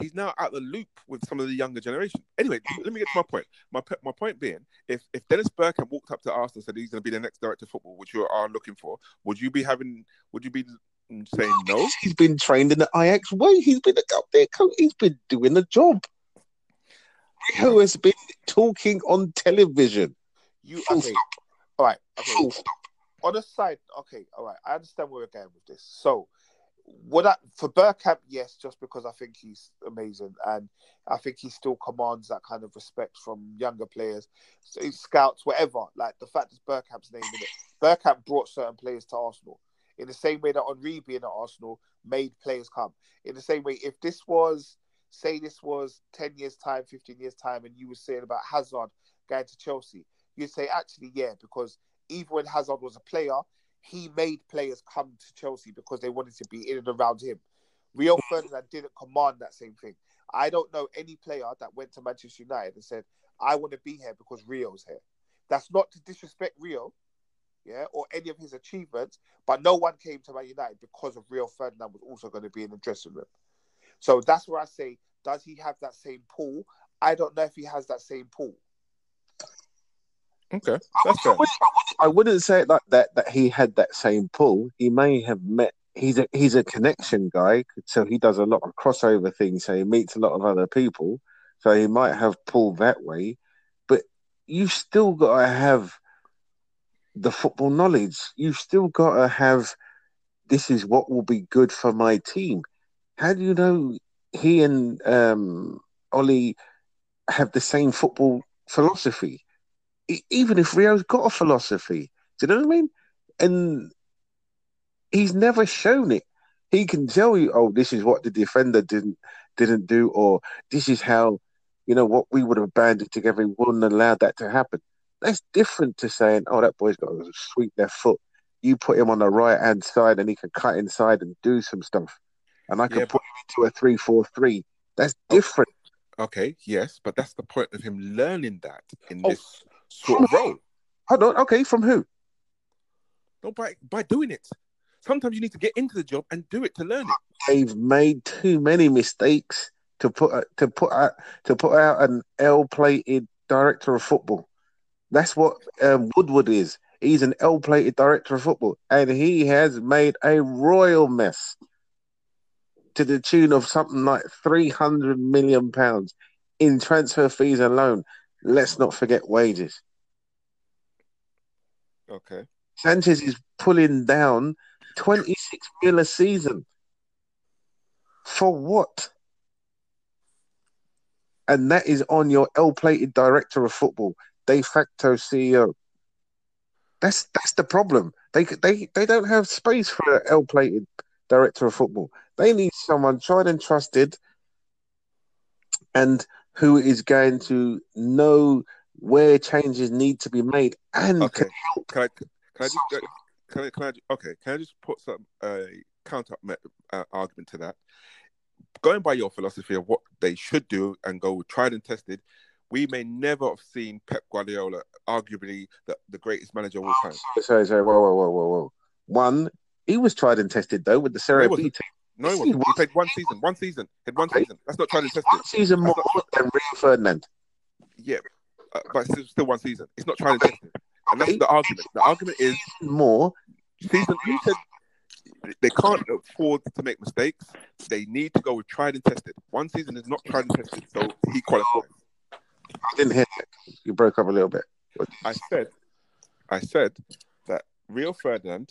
He's now out the loop with some of the younger generation. Anyway, let me get to my point. My my point being, if if Dennis Bergkamp walked up to Arsenal and said he's going to be the next director of football, which you are looking for, would you be having? Would you be saying oh, no? He's been trained in the Ajax way. He's been up there. He's been doing the job. Rio has been talking on television. You Full okay? All right. Okay. Full stop. on the side, okay, all right, I understand where we're going with this. So, what I, for Bergkamp, yes, just because I think he's amazing and I think he still commands that kind of respect from younger players, scouts, whatever. Like the fact is Bergkamp's name in it. Bergkamp brought certain players to Arsenal in the same way that Henry being at Arsenal made players come. In the same way, if this was, say, this was ten years time, fifteen years time, and you were saying about Hazard going to Chelsea, you'd say actually, yeah, because even when Hazard was a player, he made players come to Chelsea because they wanted to be in and around him. Rio mm. Ferdinand didn't command that same thing. I don't know any player that went to Manchester United and said, I want to be here because Rio's here. That's not to disrespect Rio, yeah, or any of his achievements, but no one came to Man United because of Rio Ferdinand was also going to be in the dressing room. So that's where I say, does he have that same pull? I don't know if he has that same pull. Okay, that's fair. I wouldn't say it like that. That he had that same pull. He may have met. He's a he's a connection guy, so he does a lot of crossover things. So he meets a lot of other people. So he might have pulled that way, but you've still got to have the football knowledge. You've still got to have. This is what will be good for my team. How do you know he and um, Ole have the same football philosophy? Even if Rio's got a philosophy, do you know what I mean? And he's never shown it. He can tell you, "Oh, this is what the defender didn't didn't do," or "This is how, you know, what we would have banded together. We wouldn't allow that to happen." That's different to saying, "Oh, that boy's got a sweep left foot. You put him on the right hand side, and he can cut inside and do some stuff, and I can Yeah, put him into a three-four-three. That's oh. different. Okay, yes, but that's the point of him learning that in Oh, this sort of role. Hold on. Okay, from who? No, by by doing it. Sometimes you need to get into the job and do it to learn it. They've made too many mistakes to put a- to put out to put out an L-plated director of football. That's what um, Woodward is. He's an L-plated director of football, and he has made a royal mess to the tune of something like three hundred million pounds in transfer fees alone. Let's not forget wages. Okay. Sanchez is pulling down 26 mil a season. For what? And that is on your L plated director of football, de facto CEO. That's that's the problem. They they they don't have space for an L plated director of football. They need someone tried and trusted and who is going to know where changes need to be made and Okay. can help. Can I can I just can I, can I okay? Can I just put some uh, counter uh, argument to that? Going by your philosophy of what they should do and go with tried and tested, we may never have seen Pep Guardiola, arguably the, the greatest manager of all time. Sorry, sorry, whoa, whoa, whoa, whoa, whoa. One, he was tried and tested though with the Serie B team. No, Yes, he He played one season. One season. Had one Okay. season. That's not tried and tested. One season more That's than Rio Ferdinand. Yeah, uh, but still, still one season. It's not tried and tested. And that's the argument. The argument is More. season. You said they can't afford to make mistakes. They need to go with tried and tested. One season is not tried and tested, so he qualifies. I didn't hear that. You broke up a little bit. I said, I said that Rio Ferdinand,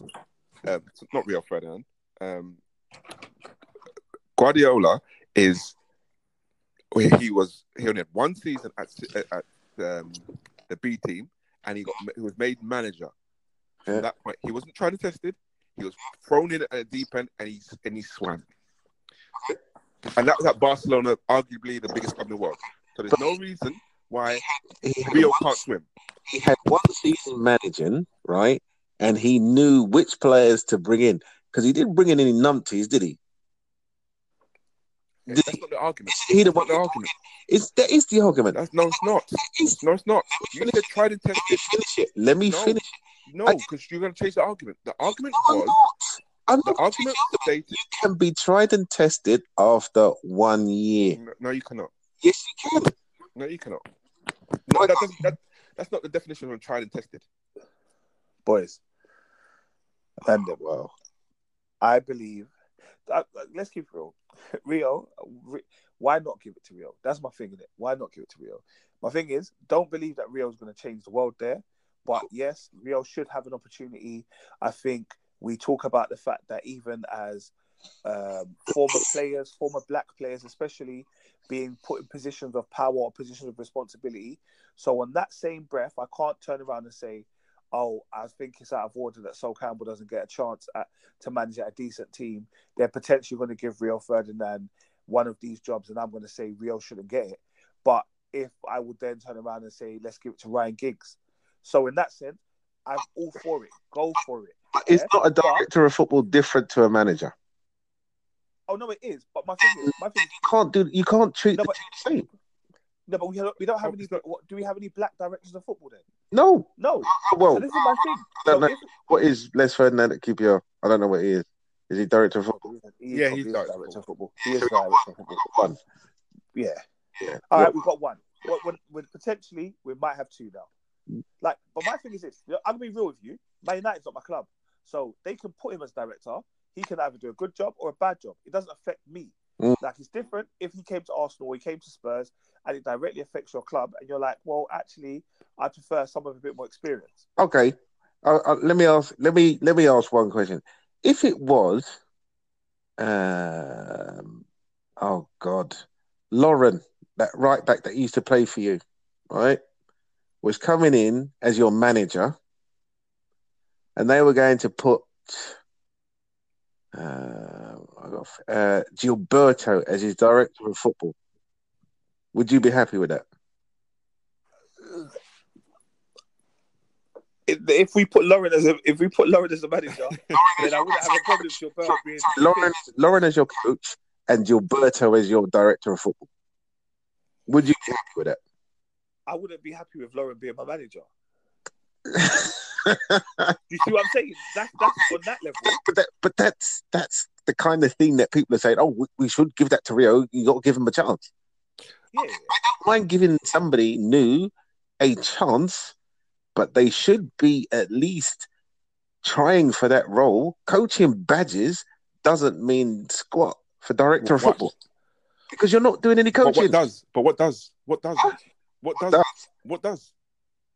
um, not Rio Ferdinand, um, Guardiola is. He was he only had one season at at um, the B team, and he got he was made manager. Yeah. that point, he wasn't trying to test it. He was thrown in at a deep end, and he and he swam. And that was at Barcelona, arguably the biggest club in the world. So there's no reason why He had, Rio one, can't swim. he had one season managing, right? And he knew which players to bring in because he didn't bring in any numpties, did he? Did That's not the argument. He the That's one not the argument. It's that is the argument. That's, no, it's not. It's- No, it's not. You said tried and Let me tested. finish it. Let me No. finish. No, because you're going to change the argument. The argument No, I'm not. I'm the argument stated. can be tried and tested after one year. No, No, you cannot. Yes, you can. No, you cannot. No, that doesn't, that, that's not the definition of tried and tested. boys. And well, I believe. Let's keep real. Rio, uh, why not give it to Rio? That's my thing in it. Why not give it to Rio? My thing is, don't believe that Rio is going to change the world there. But yes, Rio should have an opportunity. I think we talk about the fact that even as um, former players, former black players, especially being put in positions of power or positions of responsibility. So on that same breath, I can't turn around and say, "Oh, I think it's out of order that Sol Campbell doesn't get a chance at, to manage at a decent team." They're potentially going to give Rio Ferdinand one of these jobs, and I'm going to say Rio shouldn't get it. But if I would then turn around and say, "Let's give it to Ryan Giggs," so in that sense, I'm all for it. Go for it. But is Yeah, not a but- director of football different to a manager? Oh no, it is. But my thing is, my thing is, You can't do. You can't treat No, the but- same. No, but we have, we don't have Oh, any. What, do we have any black directors of football then? No. No. Oh, well, so this is my thing. I don't So know. if- what is Les Ferdinand at QPR? I don't know what he is. Is he director of football? He is Yeah, probably he's director director of of football. He is director of football. One. Yeah. Yeah. All right, we've got one. What, what, what, potentially, we might have two now. Like, but my thing is this: I'm gonna be real with you. Man United's not my club, so they can put him as director. He can either do a good job or a bad job. It doesn't affect me. Mm. Like, it's different if he came to Arsenal or he came to Spurs, and it directly affects your club, and you're like, well, actually, I prefer someone with a bit more experience. Okay. Uh, uh, let me ask. Let me let me ask one question. If it was, um, oh God, Lauren, that right back that used to play for you, right, was coming in as your manager, and they were going to put uh, Got uh, Gilberto as his director of football. Would you be happy with that? If, if we put Lauren as a if we put Lauren as a manager, then I wouldn't have a problem with Gilberto being. Lauren, Lauren as your coach and Gilberto as your director of football. Would you be happy with that? I wouldn't be happy with Lauren being my manager. You see what I'm saying? That's that's on that level. but that, but that's that's the kind of thing that people are saying. Oh, we, we should give that to Rio. You got to give him a chance. Yeah. I don't mind giving somebody new a chance, but they should be at least trying for that role. Coaching badges doesn't mean squat for director of What? football because you're not doing any But coaching. what does? But what does? What does? What does? does? What does?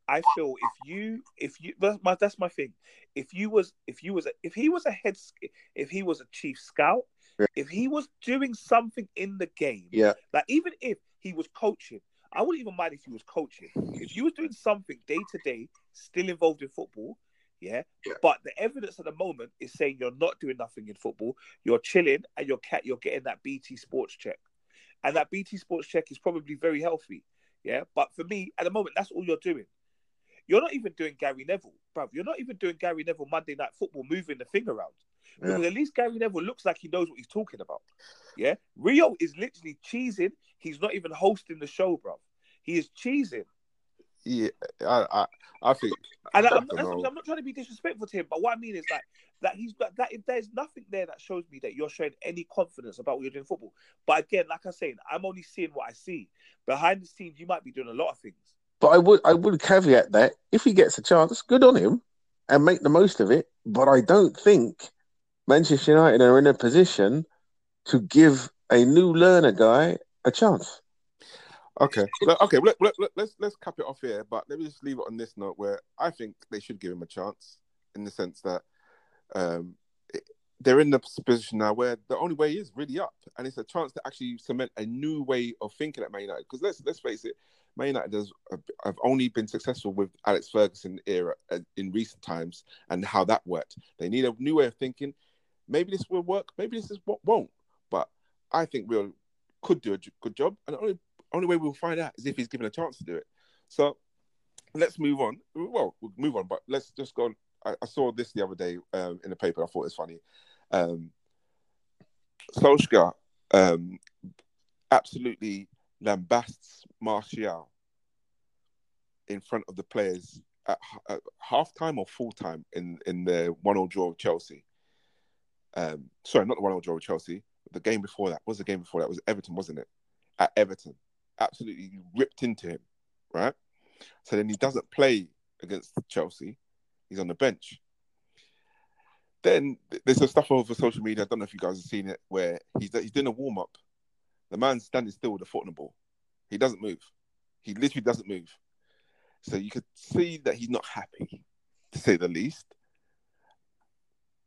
I feel if you if you that's my that's my thing. If you was if you was a, if he was a head if he was a chief scout, Yeah. if he was doing something in the game, Yeah, like even if he was coaching, I wouldn't even mind if he was coaching. If you was doing something day to day, still involved in football, yeah? Yeah. But the evidence at the moment is saying you're not doing nothing in football. You're chilling and you're cat you're getting that BT Sports check, and that BT Sports check is probably very healthy, yeah. But for me, at the moment, that's all you're doing. You're not even doing Gary Neville, bruv. You're not even doing Gary Neville Monday Night Football, moving the thing around. Yeah. Because at least Gary Neville looks like he knows what he's talking about. Yeah, Rio is literally cheesing. He's not even hosting the show, bruv. He is cheesing. Yeah, I, I, I think. And I, I'm, don't. I'm not trying to be disrespectful to him, but what I mean is like that he's that, that there's nothing there that shows me that you're showing any confidence about what you're doing in football. But again, like I said, I'm only seeing what I see. Behind the scenes, you might be doing a lot of things. But I would I would caveat that if he gets a chance, good on him, and make the most of it. But I don't think Manchester United are in a position to give a new learner guy a chance. Okay, okay. Let, let, let, let's let's cap it off here, but let me just leave it on this note where I think they should give him a chance in the sense that um, it- they're in the position now where the only way is really up, and it's a chance to actually cement a new way of thinking at Man United. Because let's let's face it, Man United has have only been successful with Alex Ferguson era uh, in recent times, and how that worked. They need a new way of thinking. Maybe this will work. Maybe this is what won't. But I think we'll could do a good job, and the only only way we'll find out is if he's given a chance to do it. So let's move on. Well, we'll move on, but let's just go. I, I saw this the other day um, in the paper. I thought it was funny. Um, Solskjaer um, absolutely lambasts Martial in front of the players at, at half time or full time in, in the 1 0 draw of Chelsea. Um, sorry, not the 1 0 draw of Chelsea. The game before that what was the game before that It was Everton, wasn't it? At Everton, absolutely ripped into him, right? So then he doesn't play against Chelsea. He's on the bench. Then there's some stuff over social media. I don't know if you guys have seen it, where he's he's doing a warm up. The man's standing still with a foot on the ball. He doesn't move. He literally doesn't move. So you could see that he's not happy, to say the least.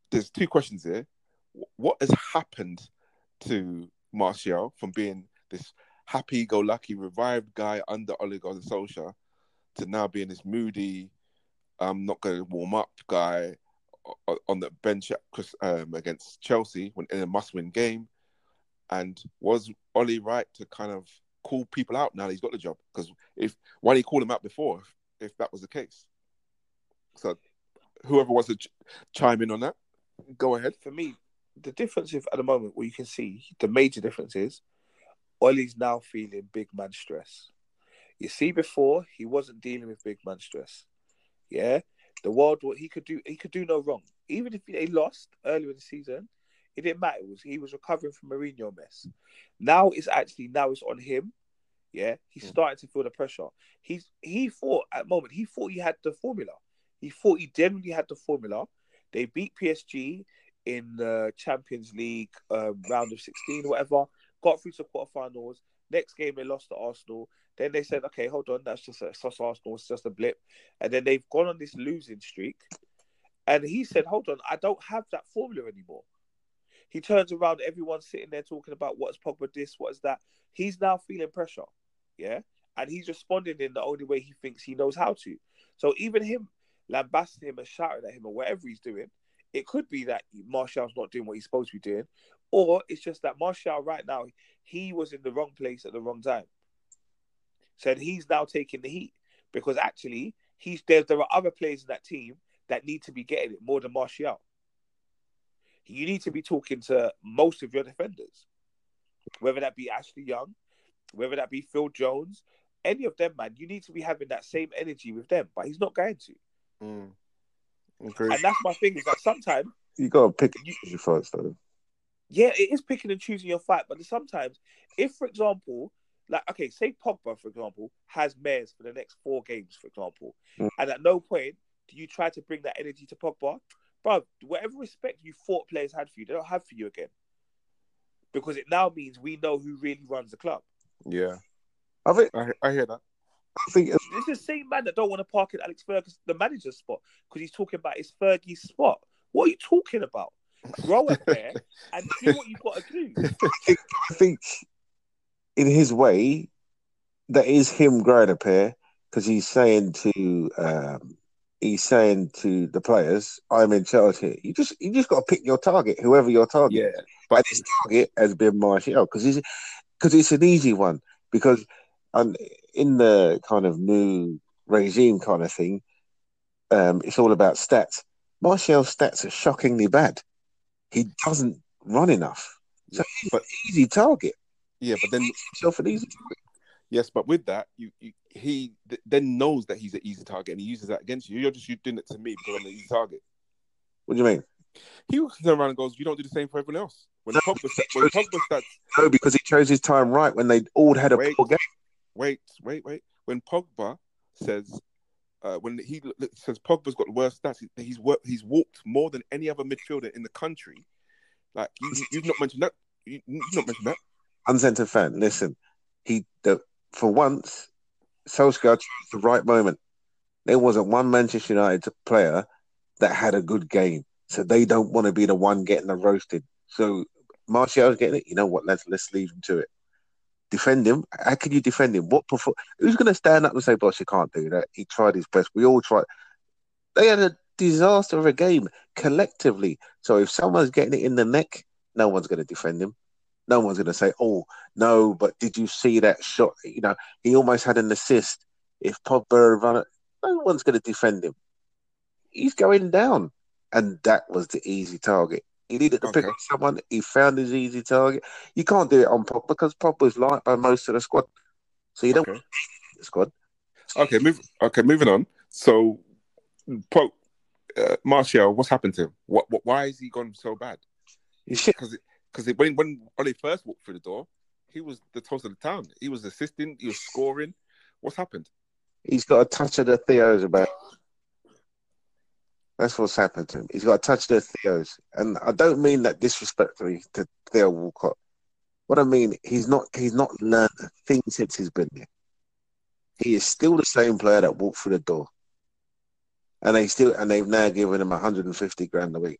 There's two questions here. What has happened to Martial from being this happy-go-lucky, revived guy under Ole Gunnar Solskjaer to now being this moody, I'm not going to warm up guy on the bench at um, against Chelsea when in a must-win game? And was Ole right to kind of call people out now he's got the job? Because if why did he call him out before if, if that was the case? So whoever wants to ch- chime in on that, go ahead. For me, the difference is at the moment where you can see the major difference is Ole's now feeling big man stress. You see, before he wasn't dealing with big man stress. Yeah, the world what he could do, he could do no wrong. Even if they lost earlier in the season, it didn't matter. It was he was recovering from Mourinho mess. Now it's actually now it's on him. Yeah, he's Mm. starting to feel the pressure. He's he thought at the moment he thought he had the formula. He thought he genuinely had the formula. They beat PSG in the Champions League um, round of 16 or whatever, got through to quarterfinals. Next game they lost to Arsenal. Then they said, okay, hold on, that's just a, it's just Arsenal, it's just a blip. And then they've gone on this losing streak. And he said, hold on, I don't have that formula anymore. He turns around, everyone's sitting there talking about what's Pogba this, what is that. He's now feeling pressure, yeah? And he's responding in the only way he thinks he knows how to. So even him lambasting him and shouting at him or whatever he's doing, it could be that Martial's not doing what he's supposed to be doing, or it's just that Martial right now he was in the wrong place at the wrong time. So he's now taking the heat because actually he's there. There are other players in that team that need to be getting it more than Martial. You need to be talking to most of your defenders, whether that be Ashley Young, whether that be Phil Jones, any of them, man. You need to be having that same energy with them, but he's not going to. Mm. Agreed. And that's my thing is that sometimes, You got to pick and You- your fights, though. yeah, it is picking and choosing your fight. But sometimes, if for example, like okay, say Pogba, for example, has mares for the next four games, for example, Mm. and at no point do you try to bring that energy to Pogba, bro. Whatever respect you thought players had for you, they don't have for you again, because it now means we know who really runs the club. Yeah, I think. I, I hear that. I think This is the same man that don't want to park in Alex Ferguson, the manager's spot, because he's talking about his Fergie's spot. What are you talking about? Grow up pair and do what you've got to do. I think in his way, that is him growing up pair because he's saying to um, he's saying to the players, "I'm in charge here." You just you just got to pick your target, whoever your target. Yeah, and but his target has been Martial because he's because it's an easy one because um, in the kind of new regime kind of thing, um, it's all about stats. Martial's stats are shockingly bad. He doesn't run enough. So he's but an easy target. yeah, but then Himself an easy target. Yes, but with that, you, you he th- then knows that he's an easy target and he uses that against you. You're just you doing it to me because I'm an easy target. What do you mean? He will turn around and goes, "You don't do the same for everyone else." When Pogba, sta- when Pogba starts, No, because he chose his time right when they all had a Wait. poor game. wait, wait, wait. When Pogba says, uh, when he says Pogba's got the worst stats, he- he's worked, he's walked more than any other midfielder in the country. Like you, you've not mentioned that. You, you've not mentioned that. Uncensored fan, listen. He the for once, Solskjaer chose the right moment. There wasn't one Manchester United player that had a good game, so they don't want to be the one getting the roasted. So Martial's getting it. You know what? Let's let's leave him to it. Defend him. How can you defend him? What Who's going to stand up and say, "Boss, you can't do that"? He tried his best. We all tried. They had a disaster of a game collectively. So if someone's getting it in the neck, no one's going to defend him. No one's going to say, "Oh, no, but did you see that shot? You know, he almost had an assist. If Pogba run it, no one's going to defend him. He's going down, and that was the easy target. He needed to pick up someone. He found his easy target. You can't do it on Pogba because Pogba's liked by most of the squad, so you don't Okay. the squad. Okay, move. Okay, moving on. So, Pog, uh, Martial, what's happened to him? What, what? Why is he gone so bad? Because because when when Ole first walked through the door, he was the toast of the town. He was assisting. He was scoring. What's happened? He's got a touch of the Theos about. That's what's happened to him. He's got a touch of the Theos, and I don't mean that disrespectfully to Theo Walcott. What I mean, he's not he's not learned a thing since he's been there. He is still the same player that walked through the door, and they still and they've now given him 150 grand a week.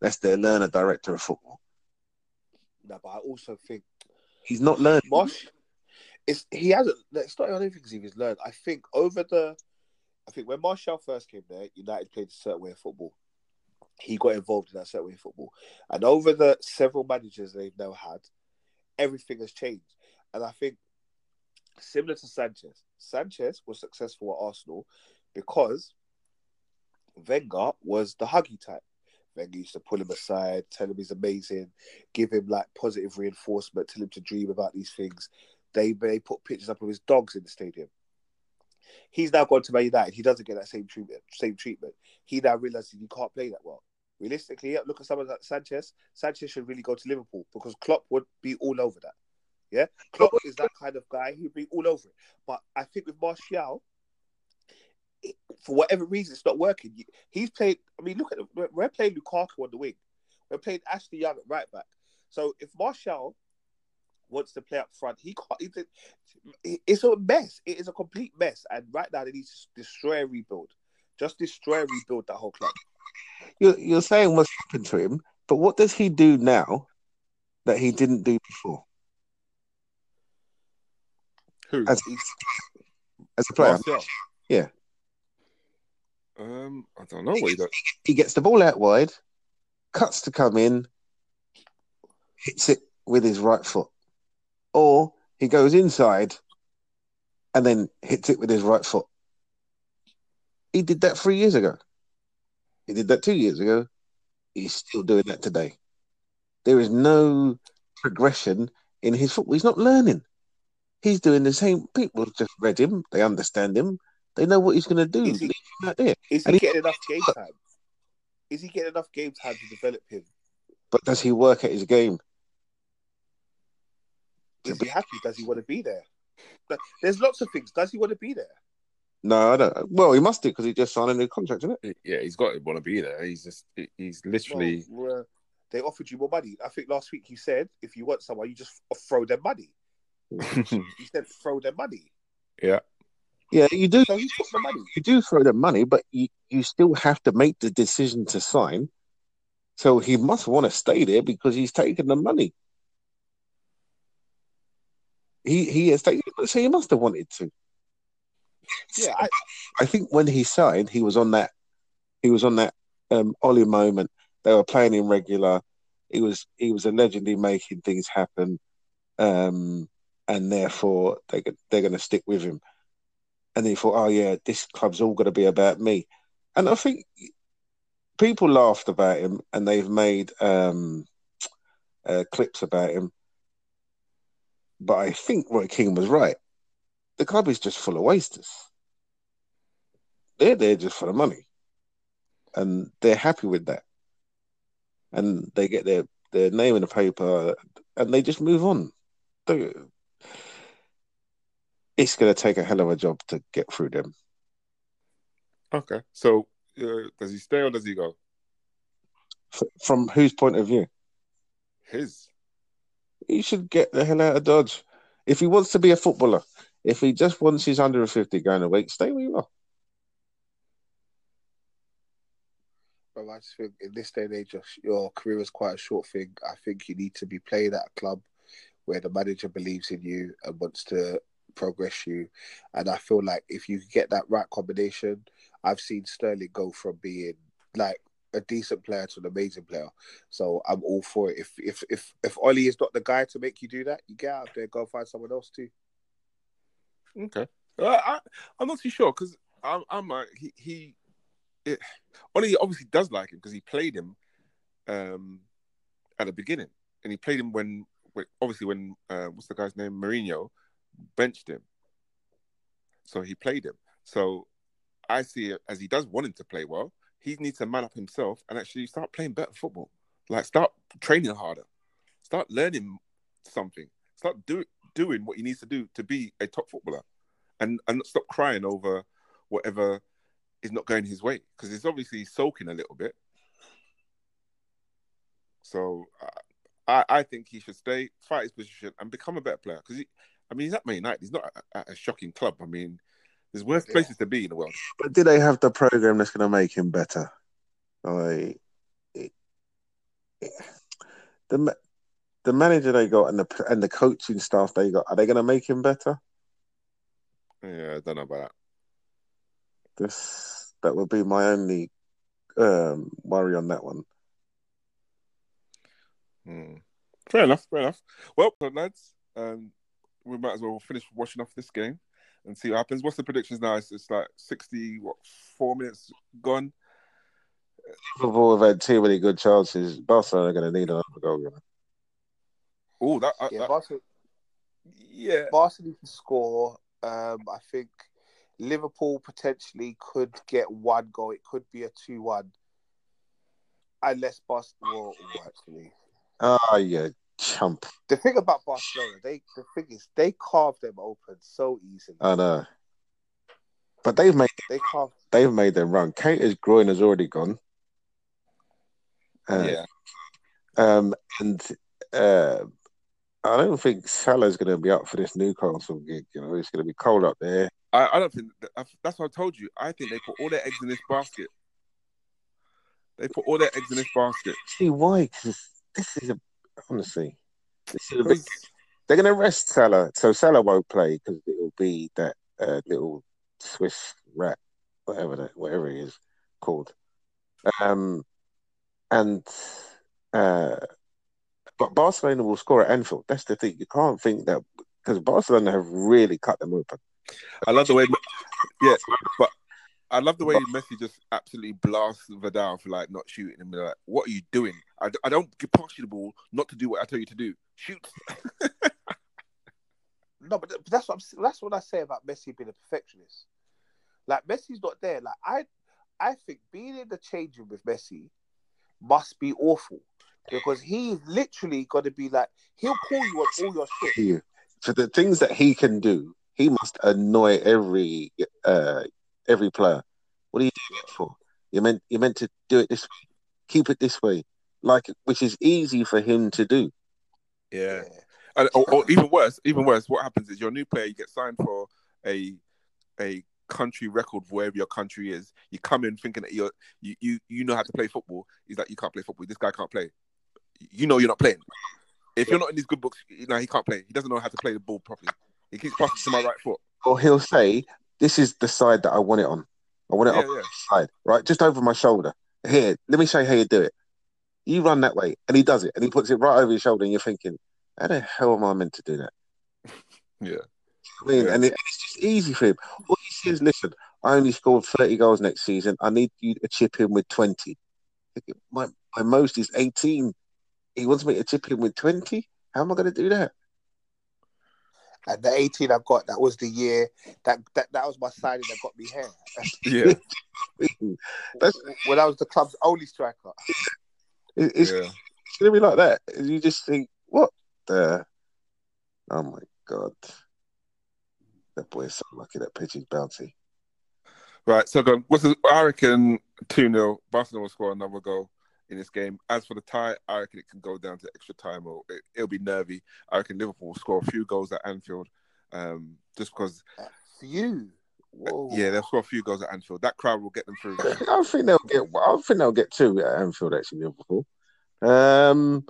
That's their learner director of football. No, but I also think He's not learned. Mosh, it's he hasn't. It's not. I don't think he's learned. I think over the, I think when Martial first came there, United played a certain way of football. He got involved in that certain way of football, and over the several managers they've now had, everything has changed. And I think similar to Sanchez, Sanchez was successful at Arsenal because Wenger was the huggy type. Wenger used to pull him aside, tell him he's amazing, give him like positive reinforcement, tell him to dream about these things. They they put pictures up of his dogs in the stadium. He's now gone to Man United. He doesn't get that same treatment. Same treatment. He now realizes he can't play that well. Realistically, yeah, look at someone like Sanchez. Sanchez should really go to Liverpool because Klopp would be all over that. Yeah, Klopp is that kind of guy. He'd be all over it. But I think with Martial, for whatever reason, it's not working. He's played. I mean, look at we're, we're playing Lukaku on the wing. We're playing Ashley Young at right back. So if Martial wants to play up front, he can't. He's a, it's a mess. It is a complete mess. And right now, they need to destroy and rebuild. Just destroy and rebuild that whole club. You're, you're saying what's happened to him, but what does he do now that he didn't do before Who? as, as a player? Martial. Yeah. Um, I don't know he does. He gets the ball out wide, cuts to come in, hits it with his right foot, or he goes inside and then hits it with his right foot. He did that three years ago. He did that two years ago. He's still doing that today. There is no progression in his football. He's not learning. He's doing the same. People just read him. They understand him. They know what he's going to do. Is he- Leave him out there. Is he he- getting enough game time? Is he getting enough game time to develop him? But does he work at his game? Is he happy? Does he want to be there? But There's lots of things. Does he want to be there? No, I don't. Well, he must do because he just signed a new contract, isn't it? Yeah, he's got to want to be there. He's just he's literally Well, uh, they offered you more money. I think last week you said if you want someone, you just throw them money. You said throw them money. Yeah, you do. So he took the money. You do throw the money, but you, you still have to make the decision to sign. So he must want to stay there because he's taken the money. He he has taken, so he must have wanted to. Yeah, I, I think when he signed, he was on that. He was on that um, Ole moment. They were playing him regular. He was he was allegedly making things happen, um, and therefore they they're going to stick with him. And he thought, oh yeah, this club's all going to be about me. And I think people laughed about him, and they've made um, uh, clips about him. But I think Roy Keane was right. The club is just full of wasters they're there just for the money, and they're happy with that, and they get their their name in the paper, and they just move on. It's going to take a hell of a job to get through them. okay. So uh, does he stay or does he go? F- from whose point of view? His. He should get the hell out of Dodge. If he wants to be a footballer, if he just wants his 150 going a week, stay where you are. But I just think in this day and age, your, your career is quite a short thing. I think you need to be playing at a club where the manager believes in you and wants to progress you. And I feel like if you get that right combination, I've seen Sterling go from being like a decent player to an amazing player. So I'm all for it. If if if if Ole is not the guy to make you do that, you get out there, go find someone else too. Okay. Uh, I I'm not too sure because I'm I'm like he he. It, Ole obviously does like him because he played him um at the beginning and he played him when, when obviously when uh, what's the guy's name Mourinho benched him. So he played him. So I see it as he does want him to play well he needs to man up himself and actually start playing better football. Like start training harder. Start learning something. Start do, doing what he needs to do to be a top footballer. And and stop crying over whatever is not going his way because he's obviously soaking a little bit. So I I think he should stay, fight his position, and become a better player. Because he, I mean, he's at Man United. He's not at, a shocking club. I mean, there's worse Yeah. places to be in the world. But do they have the program that's going to make him better? Like, it- it- the the manager they got and the and the coaching staff they got are they going to make him better? Yeah, I don't know about that. This that would be my only um, worry on that one. Hmm. Fair enough. Fair enough. Well, lads, um, we might as well finish watching off this game and see what happens. What's the predictions now? It's, it's like sixty, what, four minutes gone. Liverpool have had too many good chances. Barcelona are going to need another goal. Oh, that, Yeah, that Barcelona, yeah. Barcelona can score. Um, I think Liverpool potentially could get one goal. It could be a two-one, unless Barcelona. Well, well, actually, Ah, yeah, chump. the thing about Barcelona, they the thing is they carve them open so easily. I know. But they've made they carve. they've made them run. Keita's groin has already gone. Uh, yeah. Um, and uh, I don't think Salah's going to be up for this Newcastle gig. You know, it's going to be cold up there. I, I don't think that, that's what I told you. I think they put all their eggs in this basket. They put all their eggs in this basket. See why? Because this is a honestly, this is a big. 'Cause- They're going to rest Salah, so Salah won't play because it'll be that uh, little Swiss rat, whatever that, whatever he is called. Um, and uh, but Barcelona will score at Anfield. That's the thing. You can't think that because Barcelona have really cut them open. I love the way, yeah, but I love the way Messi just absolutely blasts Vidal for like not shooting him. Like, what are you doing? I, d- I don't give pass you the ball not to do what I tell you to do. Shoot. No, but, th- that's what I'm, s- that's what I say about Messi being a perfectionist. Like Messi's not there. Like I, I think being in the change room with Messi must be awful because he's literally got to be like he'll call you on all your shit. Yeah. For the things that he can do, he must annoy every uh every player. What are you doing it for? You meant you meant to do it this way. Keep it this way, like which is easy for him to do. Yeah. And, or, or even worse, even worse, what happens is you're new player, you get signed for a a country record wherever your country is. You come in thinking that you're you, you you know how to play football. He's like, you can't play football. This guy can't play. You know you're not playing. If you're not in these good books, you know he can't play. He doesn't know how to play the ball properly. He keeps passing to my right foot. Or he'll say, "This is the side that I want it on. I want it Yeah, on yeah. side, right, just over my shoulder. Here, let me show you how you do it. You run that way, and he does it, and he puts it right over your shoulder, and you're thinking, how the hell am I meant to do that? Yeah. I mean, Yeah. and it, it's just easy for him. All he says, listen, I only scored 30 goals next season. I need you to chip in with 20. My, my most is 18. He wants me to chip in with 20? How am I going to do that? And the 18 I've got, that was the year that that, that was my signing that got me here. Yeah. That's- when I was the club's only striker. It- it's yeah. going to be like that. You just think, what the? Oh my God. That boy is so lucky that pitch is bouncy. Right. So go. What's the, I reckon two 0 Barcelona will score another goal in this game. As for the tie, I reckon it can go down to extra time or it, it'll be nervy. I reckon Liverpool will score a few goals at Anfield. Um, just because, For you. Whoa. yeah, they'll score a few goals at Anfield. That crowd will get them through. I think they'll get. I think they'll get two at Anfield. Actually, Liverpool. Um,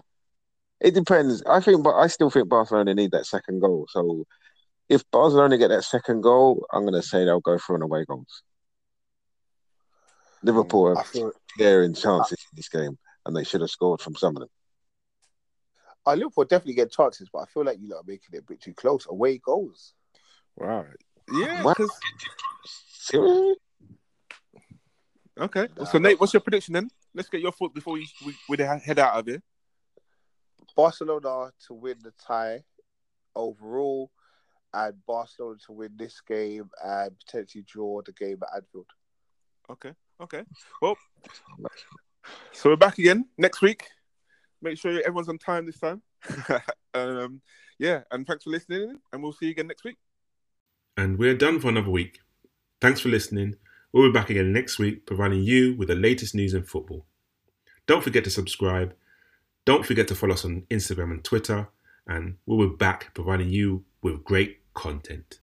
it depends. I think, but I still think Barcelona need that second goal. So, if Barcelona get that second goal, I'm going to say they'll go for an away goals. Liverpool I feel daring uh, chances in this game, and they should have scored from some of them. I Liverpool definitely get chances, but I feel like you lot are making it a bit too close. Away goals. Right. Yeah. Wow. 'cause- Seriously? okay. Nah, so Nate, what's your prediction then? Let's get your thought before we we, we head out of here. Barcelona to win the tie overall, and Barcelona to win this game and potentially draw the game at Anfield. Okay. Okay. Well, so we're back again next week. Make sure everyone's on time this time. um, yeah, and thanks for listening, and we'll see you again next week. And we're done for another week. Thanks for listening. We'll be back again next week, providing you with the latest news in football. Don't forget to subscribe. Don't forget to follow us on Instagram and Twitter. And we'll be back providing you with great content.